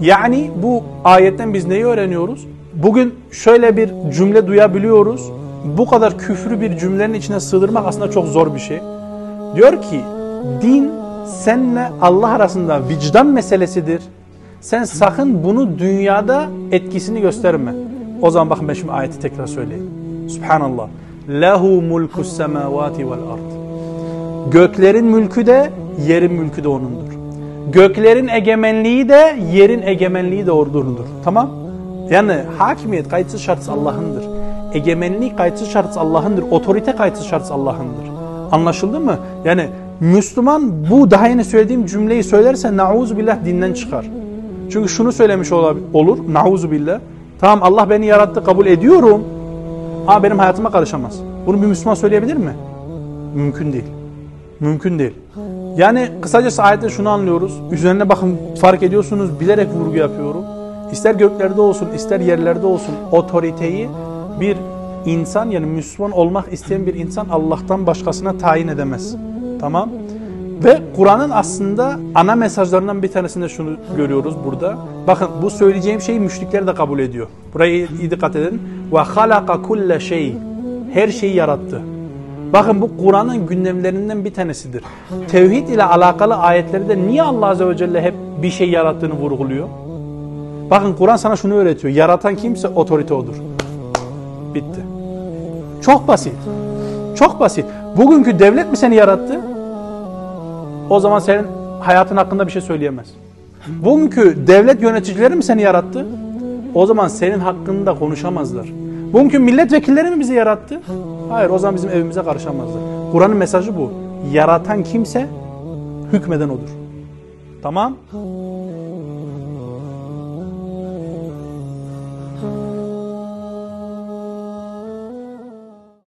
Yani bu ayetten biz neyi öğreniyoruz? Bugün şöyle bir cümle duyabiliyoruz. Bu kadar küfrü bir cümlenin içine sığdırmak aslında çok zor bir şey. Diyor ki din senle Allah arasında vicdan meselesidir. Sen sakın bunu dünyada etkisini gösterme. O zaman bakın ben şimdi ayeti tekrar söyleyeyim. Subhanallah. Lehu mulkus semavati vel ard. Göklerin mülkü de yerin mülkü de onundur. Göklerin egemenliği de yerin egemenliği de ordundur. Tamam? Yani hakimiyet kayıtsız şartsız Allah'ındır. Egemenlik kayıtsız şartsız Allah'ındır. Otorite kayıtsız şartsız Allah'ındır. Anlaşıldı mı? Yani Müslüman bu daha yeni söylediğim cümleyi söylerse nauzu billah dinden çıkar. Çünkü şunu söylemiş olur. Nauzu billah. Tamam Allah beni yarattı kabul ediyorum. Ama benim hayatıma karışamaz. Bunu bir Müslüman söyleyebilir mi? Mümkün değil. Mümkün değil. Yani kısacası ayette şunu anlıyoruz. Üzerine bakın fark ediyorsunuz bilerek vurgu yapıyorum. İster göklerde olsun ister yerlerde olsun otoriteyi bir insan yani Müslüman olmak isteyen bir insan Allah'tan başkasına tayin edemez. Tamam? Ve Kur'an'ın aslında ana mesajlarından bir tanesinde şunu görüyoruz burada. Bakın bu söyleyeceğim şeyi müşrikler de kabul ediyor. Buraya iyi dikkat edin. Ve halaka kulle şey. Her şeyi yarattı. Bakın bu Kur'an'ın gündemlerinden bir tanesidir. Tevhid ile alakalı ayetlerde niye Allah Azze ve Celle hep bir şey yarattığını vurguluyor? Bakın Kur'an sana şunu öğretiyor. Yaratan kimse otorite odur. Bitti. Çok basit. Çok basit. Bugünkü devlet mi seni yarattı? O zaman senin hayatın hakkında bir şey söyleyemez. Bugünkü devlet yöneticileri mi seni yarattı? O zaman senin hakkında konuşamazlar. Bu mümkün milletvekilleri mi bizi yarattı? Hayır o zaman bizim evimize karışamazdı. Kur'an'ın mesajı bu. Yaratan kimse hükmeden odur. Tamam?